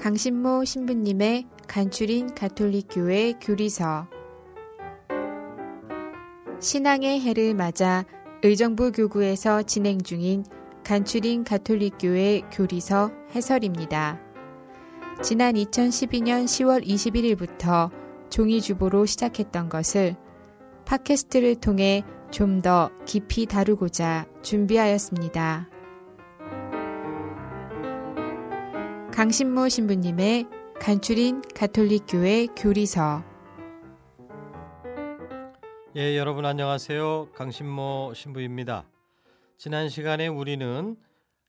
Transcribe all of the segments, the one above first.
강신모 신부님의 간추린 가톨릭 교회 교리서 신앙의 해를 맞아 의정부 교구에서 진행 중인 간추린 가톨릭 교회 교리서 해설입니다. 지난 2012년 10월 21일부터 종이주보로 시작했던 것을 팟캐스트를 통해 좀 더 깊이 다루고자 준비하였습니다. 강신모 신부님의 간추린 가톨릭교회 교리서 예, 여러분 안녕하세요. 강신모 신부입니다. 지난 시간에 우리는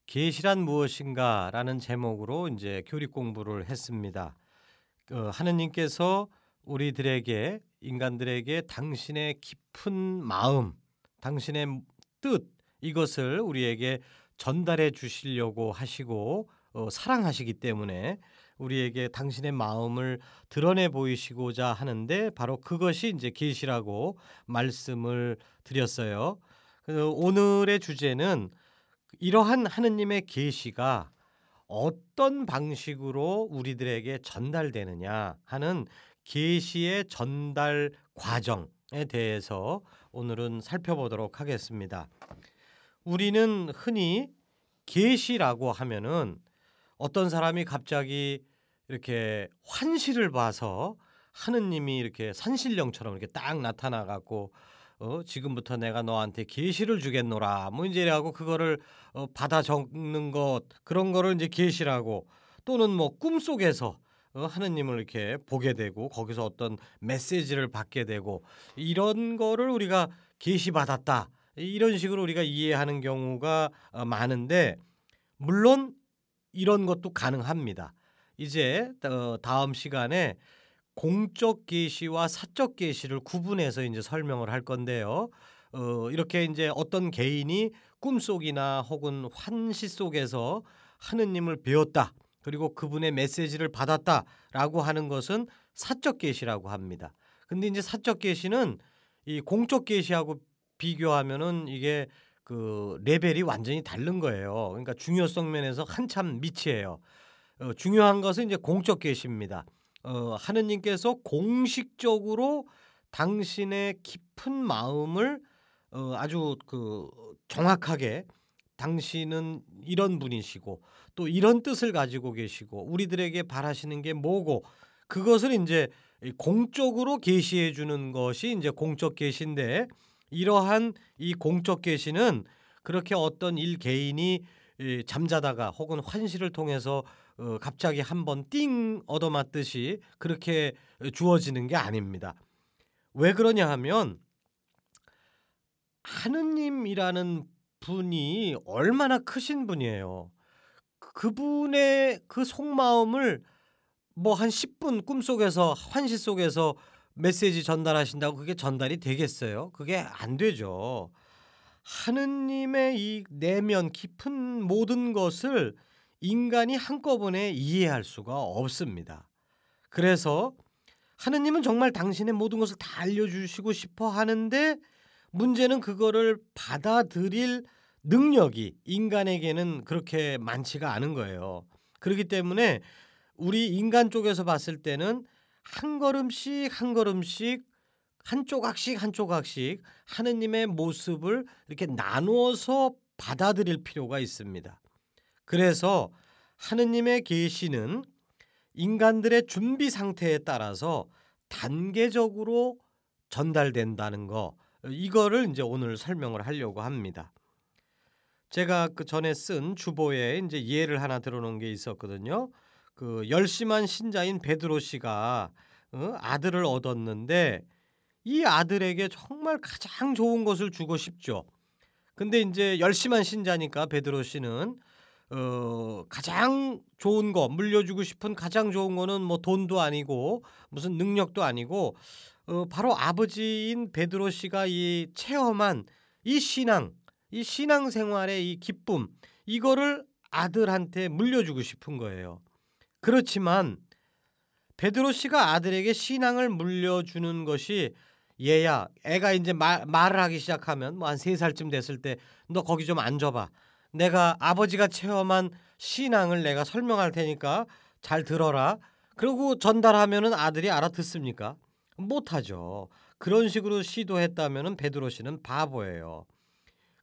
계시란 무엇인가라는 제목으로 이제 교리 공부를 했습니다. 어, 하느님께서 우리들에게 인간들에게 당신의 깊은 마음, 당신의 뜻 이것을 우리에게 전달해 주시려고 하시고 어, 사랑하시기 때문에 우리에게 당신의 마음을 드러내 보이시고자 하는데 바로 그것이 이제 계시라고 말씀을 드렸어요. 오늘의 주제는 이러한 하느님의 계시가 어떤 방식으로 우리들에게 전달되느냐 하는 계시의 전달 과정에 대해서 오늘은 살펴보도록 하겠습니다. 우리는 흔히 계시라고 하면은 어떤 사람이 갑자기 이렇게 환시를 봐서 하느님이 이렇게 산신령처럼 이렇게 딱 나타나 갖고 어 지금부터 내가 너한테 계시를 주겠노라. 뭐 이제라고 그거를 어 받아 적는 것 그런 거를 이제 계시라고 또는 뭐 꿈속에서 어 하느님을 이렇게 보게 되고 거기서 어떤 메시지를 받게 되고 이런 거를 우리가 계시 받았다. 이런 식으로 우리가 이해하는 경우가 어 많은데 물론 이런 것도 가능합니다. 이제 어 다음 시간에 공적 계시와 사적 계시를 구분해서 이제 설명을 할 건데요. 어 이렇게 이제 어떤 개인이 꿈속이나 혹은 환시 속에서 하느님을 배웠다. 그리고 그분의 메시지를 받았다라고 하는 것은 사적 계시라고 합니다. 근데 이제 사적 계시는 이 공적 계시하고 비교하면은 이게 그 레벨이 완전히 다른 거예요. 그러니까 중요성 면에서 한참 밑이에요. 어, 중요한 것은 이제 공적 계시입니다. 어, 하느님께서 공식적으로 당신의 깊은 마음을 어, 아주 그 정확하게 당신은 이런 분이시고 또 이런 뜻을 가지고 계시고 우리들에게 바라시는 게 뭐고 그것을 이제 공적으로 계시해 주는 것이 이제 공적 계시인데 이러한 이 공적 계시는 그렇게 어떤 일 개인이 잠자다가 혹은 환시를 통해서 어, 갑자기 한번 띵 얻어맞듯이 그렇게 주어지는 게 아닙니다. 왜 그러냐 하면 하느님이라는 분이 얼마나 크신 분이에요. 그분의 그 속마음을 뭐 한 10분 꿈속에서 환시 속에서 메시지 전달하신다고 그게 전달이 되겠어요? 그게 안 되죠. 하느님의 이 내면 깊은 모든 것을 인간이 한꺼번에 이해할 수가 없습니다. 그래서 하느님은 정말 당신의 모든 것을 다 알려주시고 싶어 하는데 문제는 그거를 받아들일 능력이 인간에게는 그렇게 많지가 않은 거예요. 그렇기 때문에 우리 인간 쪽에서 봤을 때는 한 걸음씩 한 걸음씩 한 조각씩 한 조각씩 하느님의 모습을 이렇게 나누어서 받아들일 필요가 있습니다. 그래서 하느님의 계시는 인간들의 준비 상태에 따라서 단계적으로 전달된다는 거 이거를 이제 오늘 설명을 하려고 합니다. 제가 그 전에 쓴 주보에 이제 예를 하나 들어놓은 게 있었거든요. 그 열심한 신자인 베드로 씨가 어? 아들을 얻었는데 이 아들에게 정말 가장 좋은 것을 주고 싶죠. 근데 이제 열심한 신자니까 베드로 씨는 어 가장 좋은 거 물려주고 싶은 가장 좋은 거는 뭐 돈도 아니고 무슨 능력도 아니고 어 바로 아버지인 베드로 씨가 이 체험한 이 신앙 이 신앙 생활의 이 기쁨 이거를 아들한테 물려주고 싶은 거예요. 그렇지만 베드로 씨가 아들에게 신앙을 물려주는 것이 얘야 애가 이제 말, 말을 하기 시작하면 뭐 한 세 살쯤 됐을 때 너 거기 좀 앉아봐 내가 아버지가 체험한 신앙을 내가 설명할 테니까 잘 들어라. 그리고 전달하면은 아들이 알아듣습니까? 못하죠. 그런 식으로 시도했다면은 베드로 씨는 바보예요.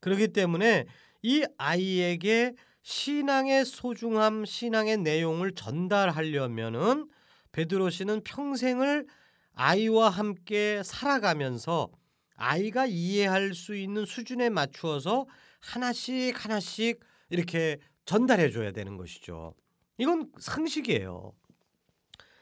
그렇기 때문에 이 아이에게 신앙의 소중함, 신앙의 내용을 전달하려면은 베드로 씨는 평생을 아이와 함께 살아가면서 아이가 이해할 수 있는 수준에 맞추어서 하나씩 하나씩 이렇게 전달해 줘야 되는 것이죠. 이건 상식이에요.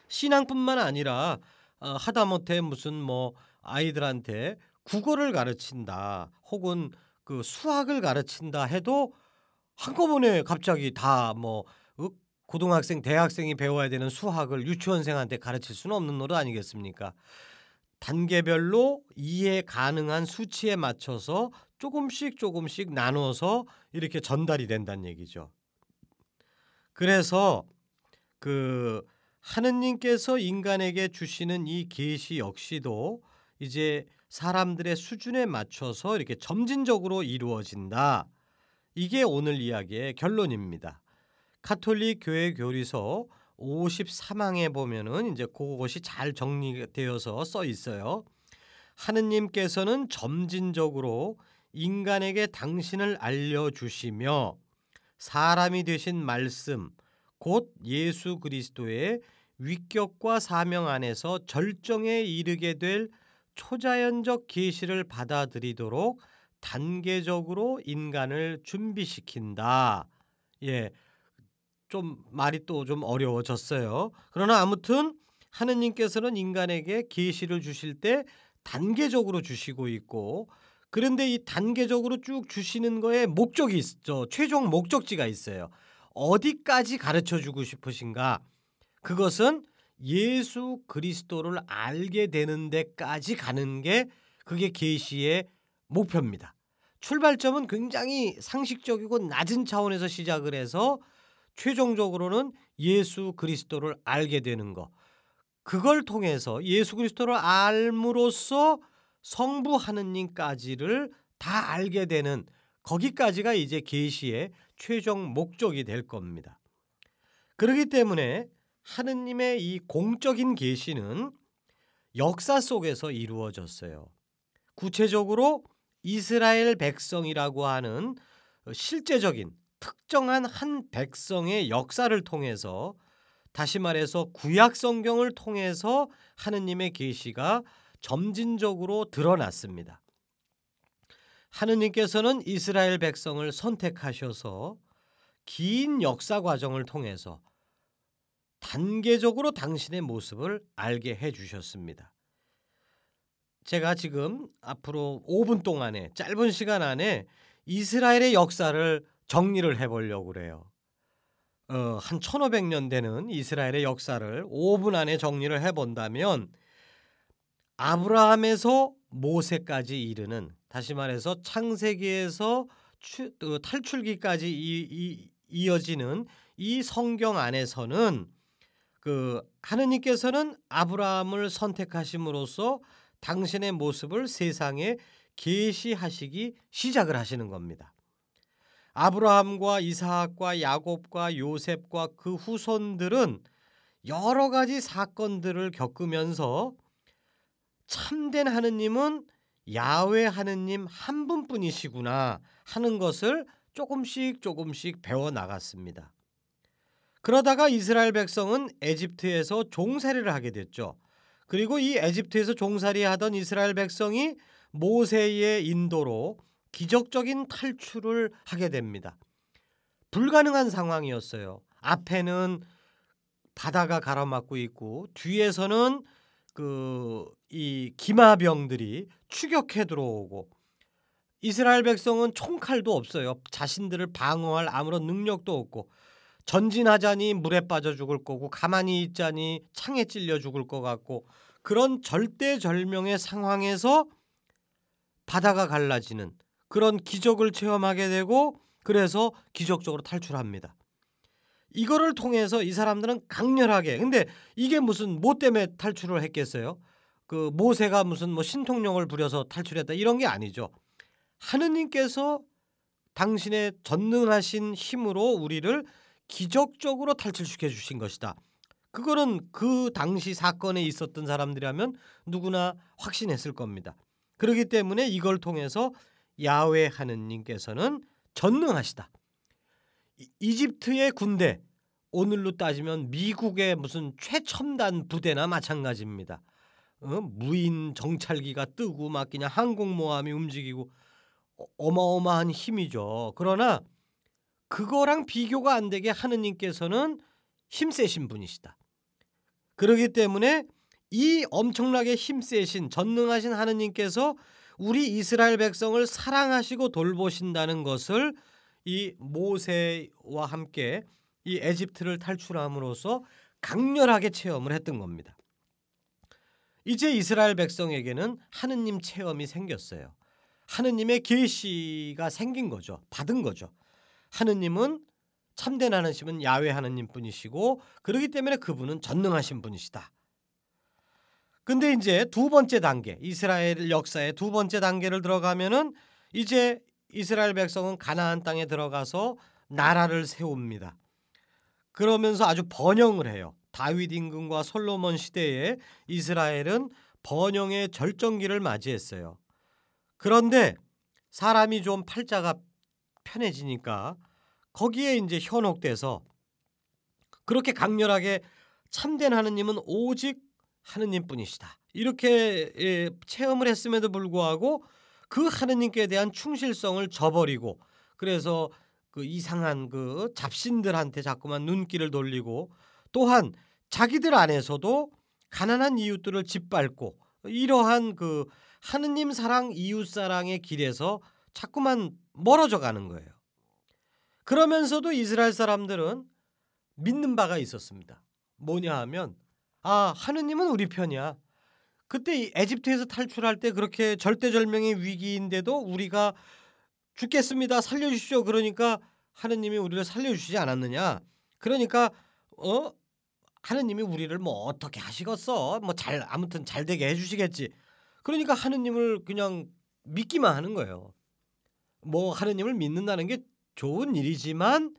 신앙뿐만 아니라 어, 하다못해 무슨 뭐 아이들한테 국어를 가르친다 혹은 그 수학을 가르친다 해도 한꺼번에 갑자기 다뭐 어, 고등학생, 대학생이 배워야 되는 수학을 유치원생한테 가르칠 수는 없는 노릇 아니겠습니까? 단계별로 이해 가능한 수치에 맞춰서 조금씩 조금씩 나눠서 이렇게 전달이 된다는 얘기죠. 그래서 그 하느님께서 인간에게 주시는 이 계시 역시도 이제 사람들의 수준에 맞춰서 이렇게 점진적으로 이루어진다. 이게 오늘 이야기의 결론입니다. 카톨릭 교회 교리서 53항에 보면은 이제 그것이 잘 정리되어서 써 있어요. 하느님께서는 점진적으로 인간에게 당신을 알려 주시며 사람이 되신 말씀 곧 예수 그리스도의 위격과 사명 안에서 절정에 이르게 될 초자연적 계시를 받아들이도록 단계적으로 인간을 준비시킨다. 예. 좀 말이 또 좀 어려워졌어요. 그러나 아무튼 하느님께서는 인간에게 계시를 주실 때 단계적으로 주시고 있고 그런데 이 단계적으로 쭉 주시는 거에 목적이 있죠. 최종 목적지가 있어요. 어디까지 가르쳐 주고 싶으신가? 그것은 예수 그리스도를 알게 되는 데까지 가는 게 그게 계시의 목표입니다. 출발점은 굉장히 상식적이고 낮은 차원에서 시작을 해서 최종적으로는 예수 그리스도를 알게 되는 거. 그걸 통해서 예수 그리스도를 알므로써 성부 하느님까지를 다 알게 되는 거기까지가 이제 계시의 최종 목적이 될 겁니다. 그렇기 때문에 하느님의 이 공적인 계시는 역사 속에서 이루어졌어요. 구체적으로 이스라엘 백성이라고 하는 실제적인 특정한 한 백성의 역사를 통해서 다시 말해서 구약 성경을 통해서 하느님의 계시가 점진적으로 드러났습니다. 하느님께서는 이스라엘 백성을 선택하셔서 긴 역사 과정을 통해서 단계적으로 당신의 모습을 알게 해 주셨습니다. 제가 지금 앞으로 5분 동안에 짧은 시간 안에 이스라엘의 역사를 정리를 해 보려고 그래요. 어, 한 1500년 되는 이스라엘의 역사를 5분 안에 정리를 해 본다면 아브라함에서 모세까지 이르는 다시 말해서 창세기에서 추, 어, 탈출기까지 이, 이, 이어지는 이 성경 안에서는 그 하느님께서는 아브라함을 선택하심으로써 당신의 모습을 세상에 계시하시기 시작을 하시는 겁니다. 아브라함과 이사학과 야곱과 요셉과 그 후손들은 여러 가지 사건들을 겪으면서 참된 하느님은 야외 하느님 한 분뿐이시구나 하는 것을 조금씩 조금씩 배워 나갔습니다. 그러다가 이스라엘 백성은 에집트에서 종살이를 하게 됐죠. 그리고 이 에집트에서 종살이 하던 이스라엘 백성이 모세의 인도로 기적적인 탈출을 하게 됩니다. 불가능한 상황이었어요. 앞에는 바다가 가로막고 있고 뒤에서는 그 이 기마병들이 추격해 들어오고 이스라엘 백성은 총칼도 없어요. 자신들을 방어할 아무런 능력도 없고 전진하자니 물에 빠져 죽을 거고 가만히 있자니 창에 찔려 죽을 것 같고 그런 절대절명의 상황에서 바다가 갈라지는 그런 기적을 체험하게 되고 그래서 기적적으로 탈출합니다. 이거를 통해서 이 사람들은 강렬하게 근데 이게 무슨 뭐 때문에 탈출을 했겠어요? 그 모세가 무슨 뭐 신통력을 부려서 탈출했다 이런 게 아니죠. 하느님께서 당신의 전능하신 힘으로 우리를 기적적으로 탈출시켜 주신 것이다. 그거는 그 당시 사건에 있었던 사람들이라면 누구나 확신했을 겁니다. 그렇기 때문에 이걸 통해서 야외 하느님께서는 전능하시다. 이집트의 군대 오늘로 따지면 미국의 무슨 최첨단 부대나 마찬가지입니다. 어? 무인 정찰기가 뜨고 막 그냥 항공모함이 움직이고 어, 어마어마한 힘이죠. 그러나 그거랑 비교가 안 되게 하느님께서는 힘세신 분이시다. 그러기 때문에 이 엄청나게 힘세신 전능하신 하느님께서 우리 이스라엘 백성을 사랑하시고 돌보신다는 것을 이 모세와 함께 이 에집트를 탈출함으로써 강렬하게 체험을 했던 겁니다. 이제 이스라엘 백성에게는 하느님 체험이 생겼어요. 하느님의 계시가 생긴 거죠. 받은 거죠. 하느님은 참된 하나님은 야외 하느님뿐이시고 그러기 때문에 그분은 전능하신 분이시다. 근데 이제 두 번째 단계 이스라엘 역사의 두 번째 단계를 들어가면은 이제 이스라엘 백성은 가나안 땅에 들어가서 나라를 세웁니다. 그러면서 아주 번영을 해요. 다윗 임금과 솔로몬 시대에 이스라엘은 번영의 절정기를 맞이했어요. 그런데 사람이 좀 팔자가 편해지니까 거기에 이제 현혹돼서 그렇게 강렬하게 참된 하느님은 오직 하느님뿐이시다. 이렇게 예, 체험을 했음에도 불구하고 그 하느님께 대한 충실성을 저버리고 그래서 그 이상한 그 잡신들한테 자꾸만 눈길을 돌리고 또한 자기들 안에서도 가난한 이웃들을 짓밟고 이러한 그 하느님 사랑 이웃 사랑의 길에서 자꾸만 멀어져 가는 거예요. 그러면서도 이스라엘 사람들은 믿는 바가 있었습니다. 뭐냐 하면 아 하느님은 우리 편이야. 그때 에집트에서 탈출할 때 그렇게 절대절명의 위기인데도 우리가 죽겠습니다. 살려주십시오. 그러니까 하느님이 우리를 살려주시지 않았느냐. 그러니까 어 하느님이 우리를 뭐 어떻게 하시겠어? 뭐 잘 아무튼 잘 되게 해주시겠지. 그러니까 하느님을 그냥 믿기만 하는 거예요. 뭐 하느님을 믿는다는 게 좋은 일이지만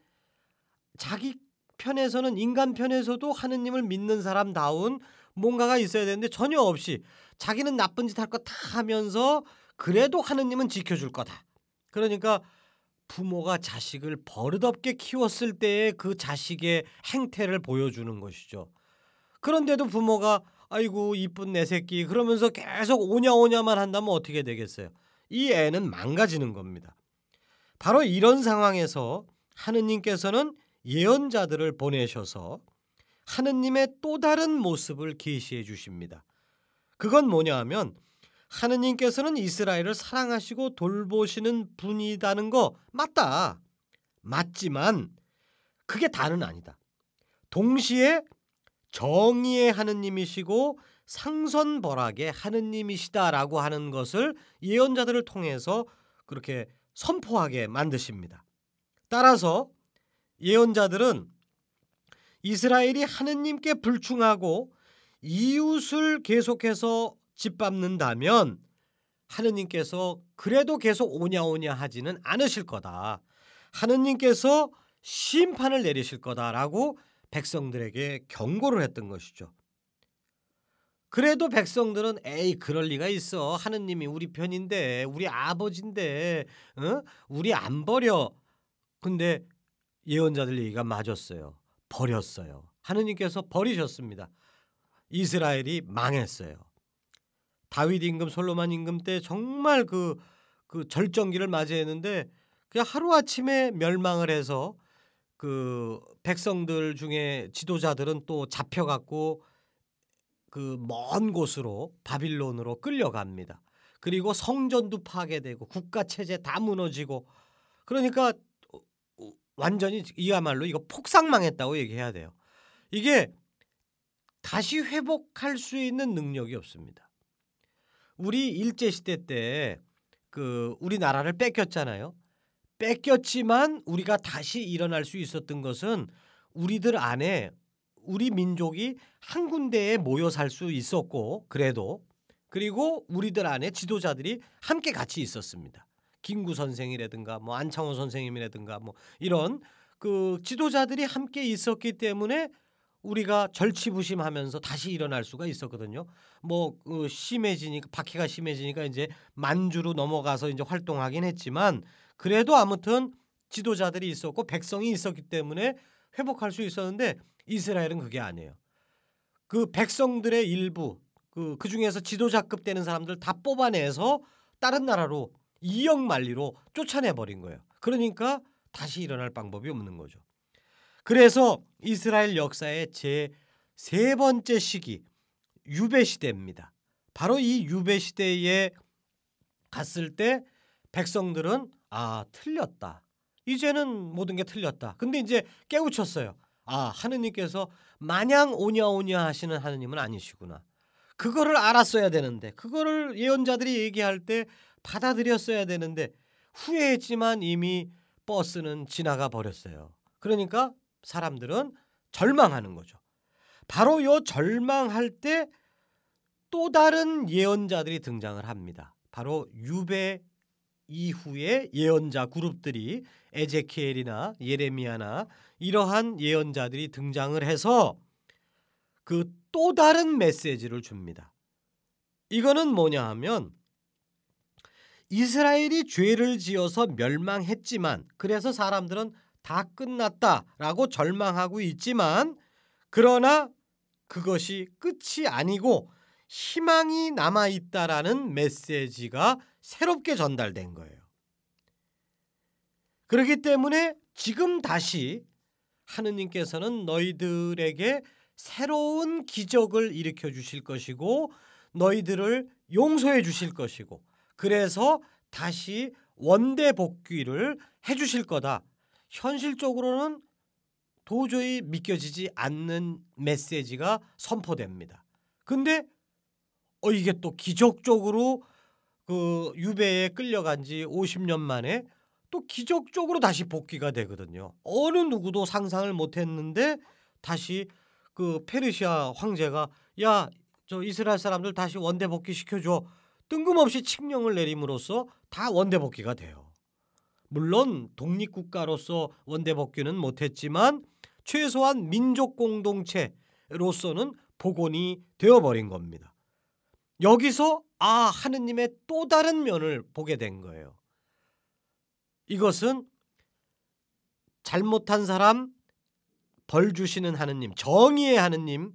자기 편에서는 인간 편에서도 하느님을 믿는 사람다운 뭔가가 있어야 되는데 전혀 없이 자기는 나쁜 짓 할 거 다 하면서 그래도 하느님은 지켜줄 거다. 그러니까 부모가 자식을 버릇없게 키웠을 때의 그 자식의 행태를 보여주는 것이죠. 그런데도 부모가 아이고 이쁜 내 새끼 그러면서 계속 오냐오냐만 한다면 어떻게 되겠어요? 이 애는 망가지는 겁니다. 바로 이런 상황에서 하느님께서는 예언자들을 보내셔서 하느님의 또 다른 모습을 계시해 주십니다. 그건 뭐냐 하면 하느님께서는 이스라엘을 사랑하시고 돌보시는 분이다는 거 맞다. 맞지만 그게 다는 아니다. 동시에 정의의 하느님이시고 상선벌악의 하느님이시다라고 하는 것을 예언자들을 통해서 그렇게 선포하게 만드십니다. 따라서 예언자들은 이스라엘이 하느님께 불충하고 이웃을 계속해서 짓밟는다면 하느님께서 그래도 계속 오냐 오냐 하지는 않으실 거다. 하느님께서 심판을 내리실 거다라고 백성들에게 경고를 했던 것이죠. 그래도 백성들은 에이 그럴 리가 있어. 하느님이 우리 편인데 우리 아버지인데 어? 우리 안 버려. 근데 예언자들 얘기가 맞았어요. 버렸어요. 하느님께서 버리셨습니다. 이스라엘이 망했어요. 다윗 임금 솔로몬 임금 때 정말 그, 그 절정기를 맞이했는데 그냥 하루아침에 멸망을 해서 그 백성들 중에 지도자들은 또 잡혀갖고 그 먼 곳으로 바빌론으로 끌려갑니다. 그리고 성전도 파괴되고 국가 체제 다 무너지고 그러니까 완전히 이야말로 이거 폭삭망했다고 얘기해야 돼요. 이게 다시 회복할 수 있는 능력이 없습니다. 우리 일제 시대 때 그 우리나라를 뺏겼잖아요. 뺏겼지만 우리가 다시 일어날 수 있었던 것은 우리들 안에 우리 민족이 한 군데에 모여 살 수 있었고 그래도 그리고 우리들 안에 지도자들이 함께 같이 있었습니다. 김구 선생이라든가 뭐 안창호 선생님이라든가 뭐 이런 그 지도자들이 함께 있었기 때문에 우리가 절치부심하면서 다시 일어날 수가 있었거든요. 뭐그 심해지니까 박해가 심해지니까 이제 만주로 넘어가서 이제 활동하긴 했지만 그래도 아무튼 지도자들이 있었고 백성이 있었기 때문에 회복할 수 있었는데 이스라엘은 그게 아니에요. 그 백성들의 일부 그, 그 중에서 지도자급 되는 사람들 다 뽑아내서 다른 나라로 이역 만리로 쫓아내 버린 거예요. 그러니까 다시 일어날 방법이 없는 거죠. 그래서 이스라엘 역사의 제 세 번째 시기 유배 시대입니다. 바로 이 유배 시대에 갔을 때 백성들은 아 틀렸다. 이제는 모든 게 틀렸다. 근데 이제 깨우쳤어요. 아 하느님께서 마냥 오냐 오냐 하시는 하느님은 아니시구나. 그거를 알았어야 되는데 그거를 예언자들이 얘기할 때 받아들였어야 되는데 후회했지만 이미 버스는 지나가 버렸어요. 그러니까 사람들은 절망하는 거죠. 바로 요 절망할 때 또 다른 예언자들이 등장을 합니다. 바로 유배 이후에 예언자 그룹들이 에제키엘이나 예레미야나 이러한 예언자들이 등장을 해서 그 또 다른 메시지를 줍니다. 이거는 뭐냐 하면 이스라엘이 죄를 지어서 멸망했지만 그래서 사람들은 다 끝났다라고 절망하고 있지만 그러나 그것이 끝이 아니고 희망이 남아 있다라는 메시지가 새롭게 전달된 거예요. 그렇기 때문에 지금 다시 하느님께서는 너희들에게 새로운 기적을 일으켜 주실 것이고 너희들을 용서해 주실 것이고 그래서 다시 원대 복귀를 해 주실 거다. 현실적으로는 도저히 믿겨지지 않는 메시지가 선포됩니다. 근데 어 이게 또 기적적으로 그 유배에 끌려간 지 50년 만에 또 기적적으로 다시 복귀가 되거든요. 어느 누구도 상상을 못 했는데 다시 그 페르시아 황제가 야 저 이스라엘 사람들 다시 원대 복귀 시켜 줘 뜬금없이 칙령을 내림으로써 다 원대 복귀가 돼요. 물론 독립 국가로서 원대 복귀는 못 했지만 최소한 민족 공동체로서는 복원이 되어 버린 겁니다. 여기서 아 하느님의 또 다른 면을 보게 된 거예요. 이것은 잘못한 사람 벌 주시는 하느님, 정의의 하느님을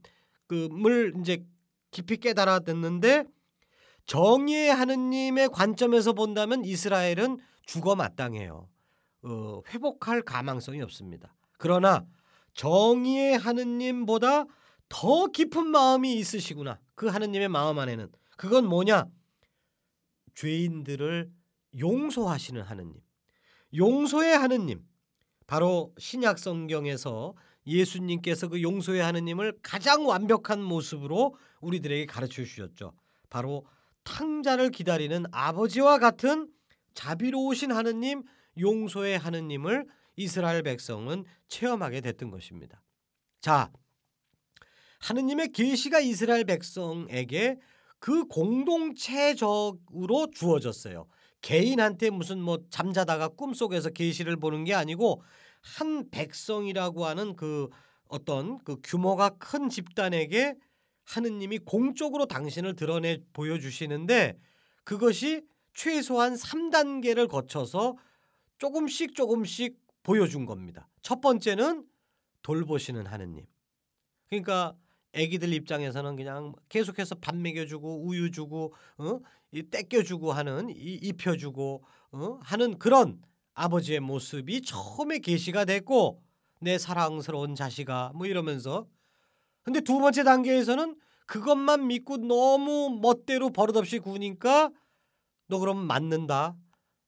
이제 깊이 깨달아 듣는데 정의의 하느님의 관점에서 본다면 이스라엘은 죽어 마땅해요. 어, 회복할 가망성이 없습니다. 그러나 정의의 하느님보다 더 깊은 마음이 있으시구나. 그 하느님의 마음 안에는 그건 뭐냐? 죄인들을 용서하시는 하느님. 용서의 하느님. 바로 신약 성경에서 예수님께서 그 용서의 하느님을 가장 완벽한 모습으로 우리들에게 가르쳐 주셨죠. 바로 탕자를 기다리는 아버지와 같은 자비로우신 하느님, 용서의 하느님을 이스라엘 백성은 체험하게 됐던 것입니다. 자, 하느님의 계시가 이스라엘 백성에게 그 공동체적으로 주어졌어요. 개인한테 무슨 뭐 잠자다가 꿈속에서 계시를 보는 게 아니고 한 백성이라고 하는 그 어떤 그 규모가 큰 집단에게 하느님이 공적으로 당신을 드러내 보여주시는데 그것이 최소한 3단계를 거쳐서 조금씩 조금씩 보여준 겁니다. 첫 번째는 돌보시는 하느님. 그러니까 아기들 입장에서는 그냥 계속해서 밥 먹여주고 우유 주고 어? 이 떼껴주고 하는 이 입혀주고 어? 하는 그런 아버지의 모습이 처음에 계시가 됐고 내 사랑스러운 자식아 뭐 이러면서 근데 두 번째 단계에서는 그것만 믿고 너무 멋대로 버릇없이 구니까 너 그럼 맞는다.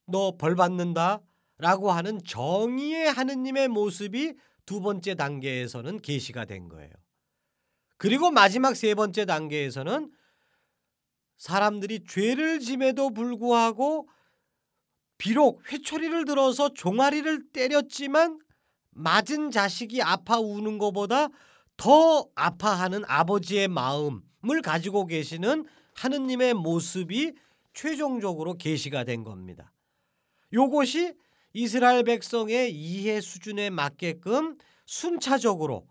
너 벌 받는다. 라고 하는 정의의 하느님의 모습이 두 번째 단계에서는 계시가 된 거예요. 그리고 마지막 세 번째 단계에서는 사람들이 죄를 짐에도 불구하고 비록 회초리를 들어서 종아리를 때렸지만 맞은 자식이 아파 우는 것보다 더 아파하는 아버지의 마음을 가지고 계시는 하느님의 모습이 최종적으로 계시가 된 겁니다. 요것이 이스라엘 백성의 이해 수준에 맞게끔 순차적으로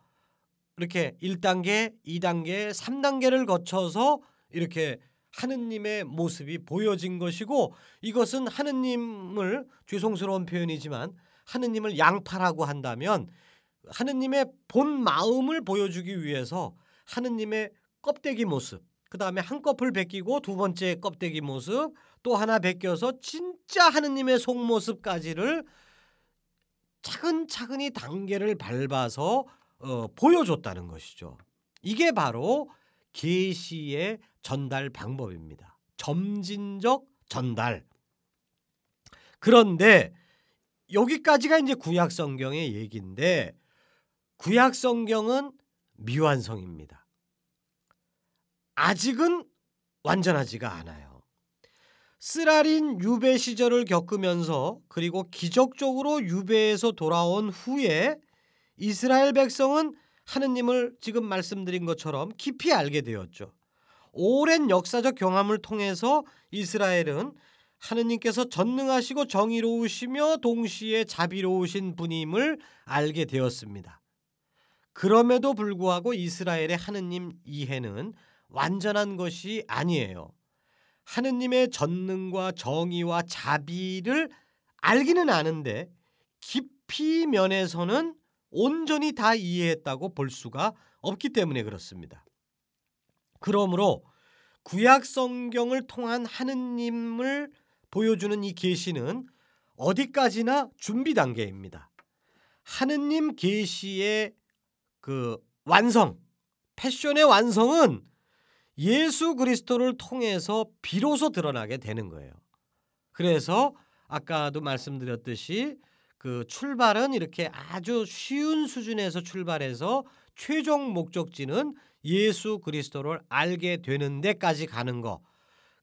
이렇게 1단계, 2단계, 3단계를 거쳐서 이렇게 하느님의 모습이 보여진 것이고 이것은 하느님을 죄송스러운 표현이지만 하느님을 양파라고 한다면 하느님의 본 마음을 보여주기 위해서 하느님의 껍데기 모습 그 다음에 한꺼풀 벗기고 두 번째 껍데기 모습 또 하나 벗겨서 진짜 하느님의 속모습까지를 차근차근히 단계를 밟아서 어, 보여줬다는 것이죠. 이게 바로 계시의 전달 방법입니다. 점진적 전달. 그런데 여기까지가 이제 구약 성경의 얘기인데 구약 성경은 미완성입니다. 아직은 완전하지가 않아요. 쓰라린 유배 시절을 겪으면서 그리고 기적적으로 유배에서 돌아온 후에 이스라엘 백성은 하느님을 지금 말씀드린 것처럼 깊이 알게 되었죠. 오랜 역사적 경험을 통해서 이스라엘은 하느님께서 전능하시고 정의로우시며 동시에 자비로우신 분임을 알게 되었습니다. 그럼에도 불구하고 이스라엘의 하느님 이해는 완전한 것이 아니에요. 하느님의 전능과 정의와 자비를 알기는 아는데 깊이 면에서는 온전히 다 이해했다고 볼 수가 없기 때문에 그렇습니다. 그러므로 구약 성경을 통한 하느님을 보여주는 이 계시는 어디까지나 준비 단계입니다. 하느님 계시의 그 완성, 패션의 완성은 예수 그리스도를 통해서 비로소 드러나게 되는 거예요. 그래서 아까도 말씀드렸듯이 그 출발은 이렇게 아주 쉬운 수준에서 출발해서 최종 목적지는 예수 그리스도를 알게 되는 데까지 가는 거.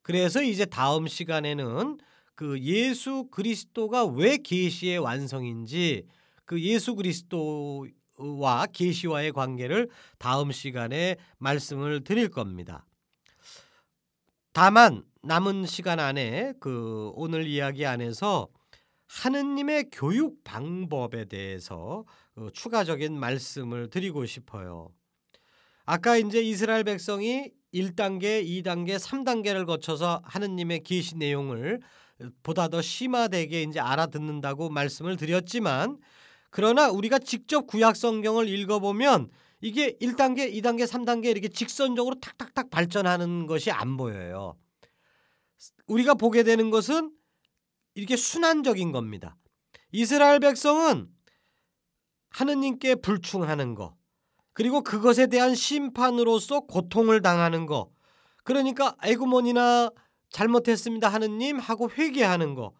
그래서 이제 다음 시간에는 그 예수 그리스도가 왜 계시의 완성인지 그 예수 그리스도와 계시와의 관계를 다음 시간에 말씀을 드릴 겁니다. 다만 남은 시간 안에 그 오늘 이야기 안에서 하느님의 교육 방법에 대해서 어, 추가적인 말씀을 드리고 싶어요. 아까 이제 이스라엘 백성이 1단계, 2단계, 3단계를 거쳐서 하느님의 계시 내용을 보다 더 심화되게 이제 알아듣는다고 말씀을 드렸지만 그러나 우리가 직접 구약 성경을 읽어 보면 이게 1단계, 2단계, 3단계 이렇게 직선적으로 탁탁탁 발전하는 것이 안 보여요. 우리가 보게 되는 것은 이렇게 순환적인 겁니다. 이스라엘 백성은 하느님께 불충하는 거, 그리고 그것에 대한 심판으로서 고통을 당하는 거. 그러니까 애구머니나 잘못했습니다 하느님 하고 회개하는 거.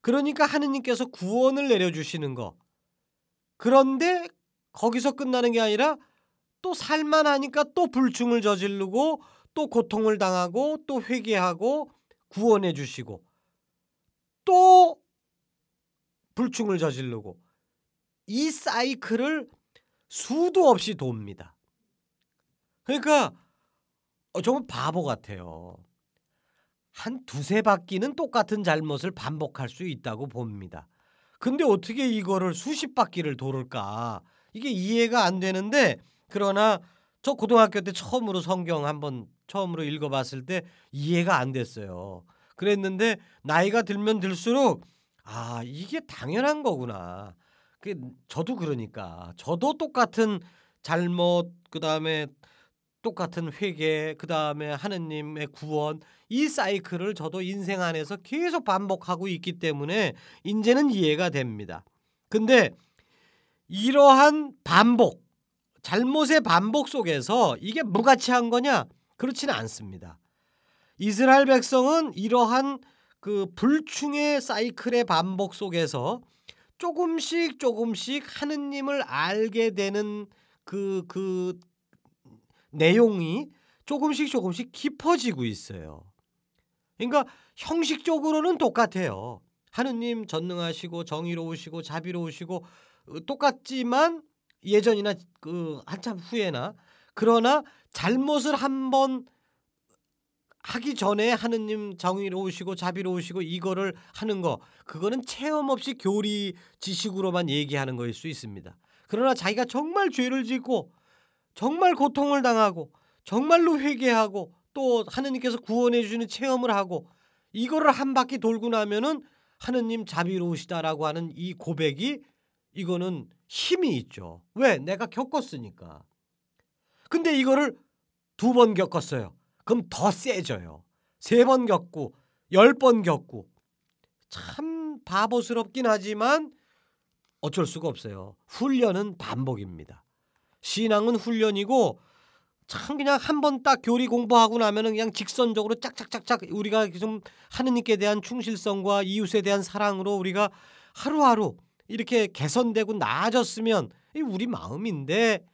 그러니까 하느님께서 구원을 내려주시는 거. 그런데 거기서 끝나는 게 아니라 또 살만하니까 또 불충을 저지르고 또 고통을 당하고 또 회개하고 구원해 주시고 또 불충을 저지르고 이 사이클을 수도 없이 돕니다. 그러니까 어, 정말 바보 같아요. 한 두세 바퀴는 똑같은 잘못을 반복할 수 있다고 봅니다. 근데 어떻게 이거를 수십 바퀴를 돌을까? 이게 이해가 안 되는데 그러나 저 고등학교 때 처음으로 성경 한번 처음으로 읽어봤을 때 이해가 안 됐어요. 그랬는데 나이가 들면 들수록 아 이게 당연한 거구나. 그 저도 그러니까 저도 똑같은 잘못 그 다음에 똑같은 회개 그 다음에 하느님의 구원 이 사이클을 저도 인생 안에서 계속 반복하고 있기 때문에 이제는 이해가 됩니다. 근데 이러한 반복 잘못의 반복 속에서 이게 무가치한 거냐? 그렇지는 않습니다. 이스라엘 백성은 이러한 그 불충의 사이클의 반복 속에서 조금씩 조금씩 하느님을 알게 되는 그, 그 내용이 조금씩 조금씩 깊어지고 있어요. 그러니까 형식적으로는 똑같아요. 하느님 전능하시고 정의로우시고 자비로우시고 어, 똑같지만 예전이나 그 한참 후에나 그러나 잘못을 한번 하기 전에 하느님 정의로우시고 자비로우시고 이거를 하는 거 그거는 체험 없이 교리 지식으로만 얘기하는 거일 수 있습니다. 그러나 자기가 정말 죄를 짓고 정말 고통을 당하고 정말로 회개하고 또 하느님께서 구원해 주시는 체험을 하고 이거를 한 바퀴 돌고 나면은 하느님 자비로우시다라고 하는 이 고백이 이거는 힘이 있죠. 왜? 내가 겪었으니까. 근데 이거를 두 번 겪었어요. 그럼 더 세져요. 세 번 겪고 열 번 겪고 참 바보스럽긴 하지만 어쩔 수가 없어요. 훈련은 반복입니다. 신앙은 훈련이고 참 그냥 한 번 딱 교리 공부하고 나면은 그냥 직선적으로 짝짝짝짝 우리가 좀 하느님께 대한 충실성과 이웃에 대한 사랑으로 우리가 하루하루 이렇게 개선되고 나아졌으면 우리 마음인데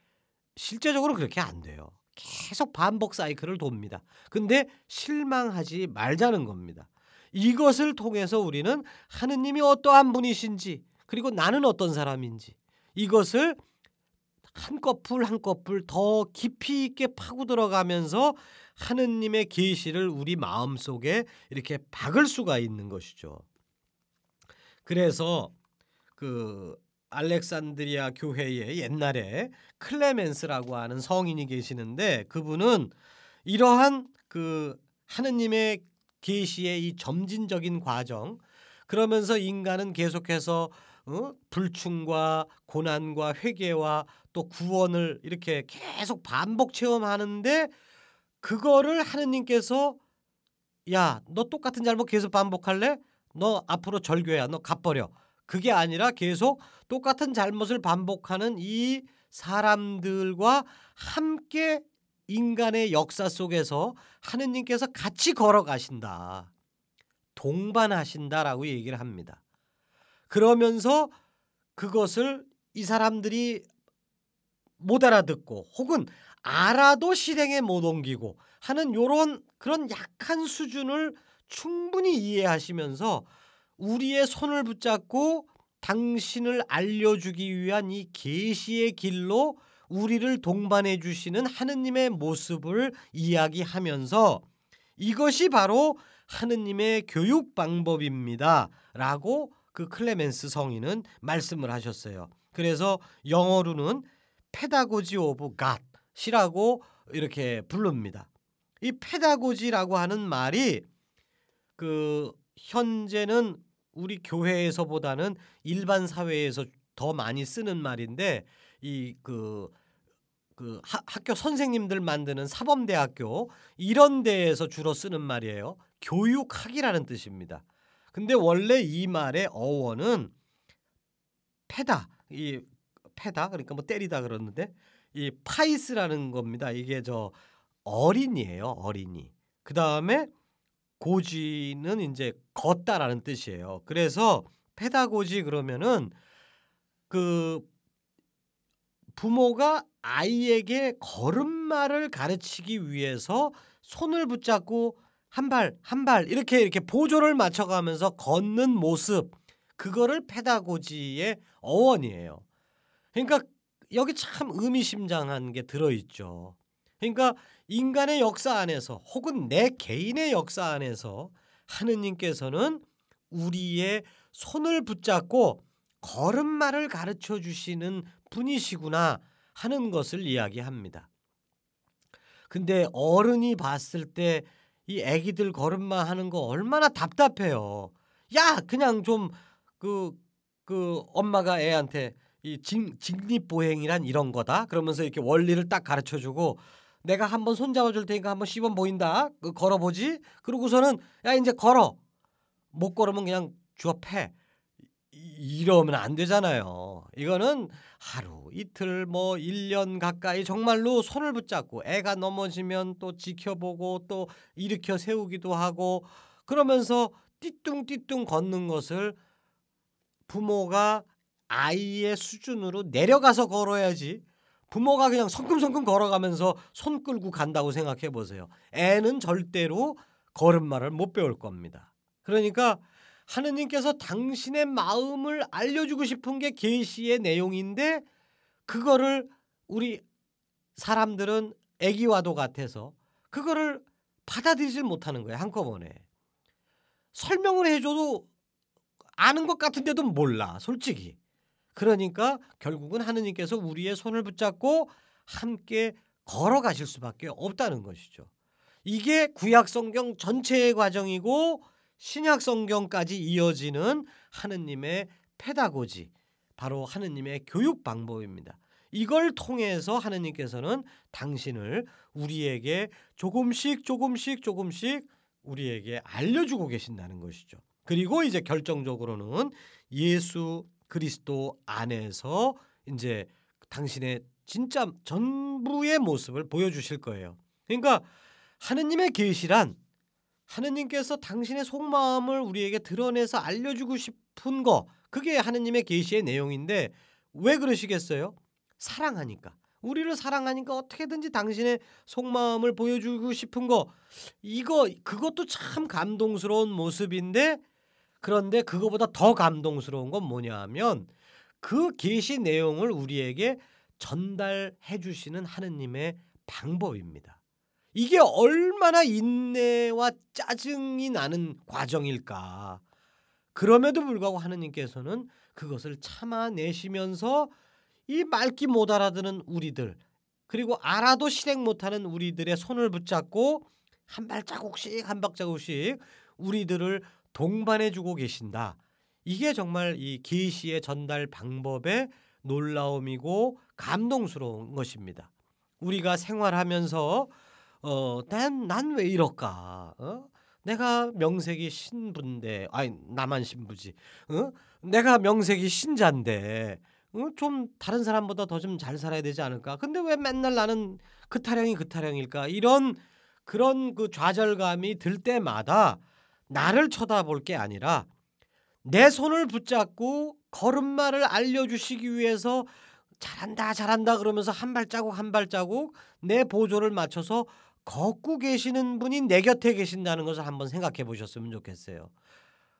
실제적으로 그렇게 안 돼요. 계속 반복 사이클을 돕니다. 근데 실망하지 말자는 겁니다. 이것을 통해서 우리는 하느님이 어떠한 분이신지 그리고 나는 어떤 사람인지 이것을 한꺼풀 한꺼풀 더 깊이 있게 파고 들어가면서 하느님의 계시를 우리 마음속에 이렇게 박을 수가 있는 것이죠. 그래서 그 알렉산드리아 교회에 옛날에 클레멘스라고 하는 성인이 계시는데 그분은 이러한 그 하느님의 계시의 이 점진적인 과정 그러면서 인간은 계속해서 어? 불충과 고난과 회개와 또 구원을 이렇게 계속 반복 체험하는데 그거를 하느님께서 야 너 똑같은 잘못 계속 반복할래? 너 앞으로 절교야 너 갚버려 그게 아니라 계속 똑같은 잘못을 반복하는 이 사람들과 함께 인간의 역사 속에서 하느님께서 같이 걸어가신다. 동반하신다라고 얘기를 합니다. 그러면서 그것을 이 사람들이 못 알아듣고 혹은 알아도 실행에 못 옮기고 하는 요런 그런 약한 수준을 충분히 이해하시면서 우리의 손을 붙잡고 당신을 알려주기 위한 이 계시의 길로 우리를 동반해 주시는 하느님의 모습을 이야기하면서 이것이 바로 하느님의 교육 방법입니다라고 그 클레멘스 성인은 말씀을 하셨어요. 그래서 영어로는 pedagogy of God이라고 이렇게 부릅니다. 이 pedagogy라고 하는 말이 그 현재는 우리 교회에서보다는 일반 사회에서 더 많이 쓰는 말인데 이그 그 학교 선생님들 만드는 사범대학교 이런 데에서 주로 쓰는 말이에요. 교육학이라는 뜻입니다. 근데 원래 이 말의 어원은 패다 이 패다 그러니까 뭐 때리다 그러는데 이 파이스라는 겁니다. 이게 저 어린이에요. 어린이. 그 다음에 고지는 이제 걷다라는 뜻이에요. 그래서 페다고지 그러면은 그 부모가 아이에게 걸음마를 가르치기 위해서 손을 붙잡고 한 발 한 발 이렇게 이렇게 보조를 맞춰가면서 걷는 모습 그거를 페다고지의 어원이에요. 그러니까 여기 참 의미심장한 게 들어있죠. 그러니까 인간의 역사 안에서 혹은 내 개인의 역사 안에서 하느님께서는 우리의 손을 붙잡고 걸음마를 가르쳐 주시는 분이시구나 하는 것을 이야기합니다. 근데 어른이 봤을 때이 아기들 걸음마 하는 거 얼마나 답답해요. 야, 그냥 좀 그그 그 엄마가 애한테 이 직, 직립보행이란 이런 거다. 그러면서 이렇게 원리를 딱 가르쳐 주고 내가 한번 손 잡아 줄 테니까 한번 시범 보인다. 그 걸어보지. 그러고서는 야 이제 걸어. 못 걸으면 그냥 패. 이러면 안 되잖아요. 이거는 하루, 이틀, 뭐 1년 가까이 정말로 손을 붙잡고 애가 넘어지면 또 지켜보고 또 일으켜 세우기도 하고 그러면서 띠뚱띠뚱 걷는 것을 부모가 아이의 수준으로 내려가서 걸어야지 부모가 그냥 성큼성큼 걸어가면서 손 끌고 간다고 생각해 보세요. 애는 절대로 걸음마를 못 배울 겁니다. 그러니까 하느님께서 당신의 마음을 알려주고 싶은 게 계시의 내용인데 그거를 우리 사람들은 애기와도 같아서 그거를 받아들이질 못하는 거예요 한꺼번에 설명을 해줘도 아는 것 같은데도 몰라 솔직히 그러니까 결국은 하느님께서 우리의 손을 붙잡고 함께 걸어가실 수밖에 없다는 것이죠. 이게 구약 성경 전체의 과정이고 신약 성경까지 이어지는 하느님의 페다고지, 바로 하느님의 교육 방법입니다. 이걸 통해서 하느님께서는 당신을 우리에게 조금씩 조금씩 조금씩 우리에게 알려주고 계신다는 것이죠. 그리고 이제 결정적으로는 예수 그리스도 안에서 이제 당신의 진짜 전부의 모습을 보여주실 거예요. 그러니까 하느님의 계시란 하느님께서 당신의 속마음을 우리에게 드러내서 알려주고 싶은 거 그게 하느님의 계시의 내용인데 왜 그러시겠어요? 사랑하니까 우리를 사랑하니까 어떻게든지 당신의 속마음을 보여주고 싶은 거 이거 그것도 참 감동스러운 모습인데 그런데 그거보다 더 감동스러운 건 뭐냐하면 그 계시 내용을 우리에게 전달해 주시는 하느님의 방법입니다. 이게 얼마나 인내와 짜증이 나는 과정일까. 그럼에도 불구하고 하느님께서는 그것을 참아내시면서 이 말기 못 알아듣는 우리들 그리고 알아도 실행 못하는 우리들의 손을 붙잡고 한 발자국씩 한 발자국씩 우리들을 동반해 주고 계신다. 이게 정말 이 계시의 전달 방법의 놀라움이고 감동스러운 것입니다. 우리가 생활하면서 어, 난난 왜 이럴까? 어? 내가 명색이 신부인데 아니 나만 신부지. 어? 내가 명색이 신자인데 어? 좀 다른 사람보다 더 좀 잘 살아야 되지 않을까? 근데 왜 맨날 나는 그 타령이 그 타령일까? 이런 그런 그 좌절감이 들 때마다 나를 쳐다볼 게 아니라 내 손을 붙잡고 걸음마를 알려주시기 위해서 잘한다 잘한다 그러면서 한 발자국 한 발자국 내 보조를 맞춰서 걷고 계시는 분이 내 곁에 계신다는 것을 한번 생각해 보셨으면 좋겠어요.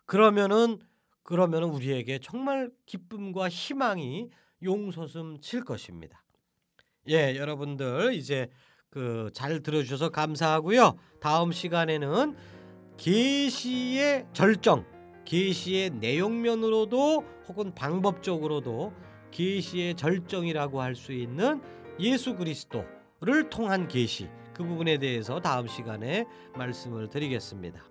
그러면은 그러면은 우리에게 정말 기쁨과 희망이 용솟음 칠 것입니다. 예, 여러분들 이제 그 잘 들어주셔서 감사하고요. 다음 시간에는 계시의 절정, 계시의 내용면으로도 혹은 방법적으로도 계시의 절정이라고 할 수 있는 예수 그리스도를 통한 계시 그 부분에 대해서 다음 시간에 말씀을 드리겠습니다.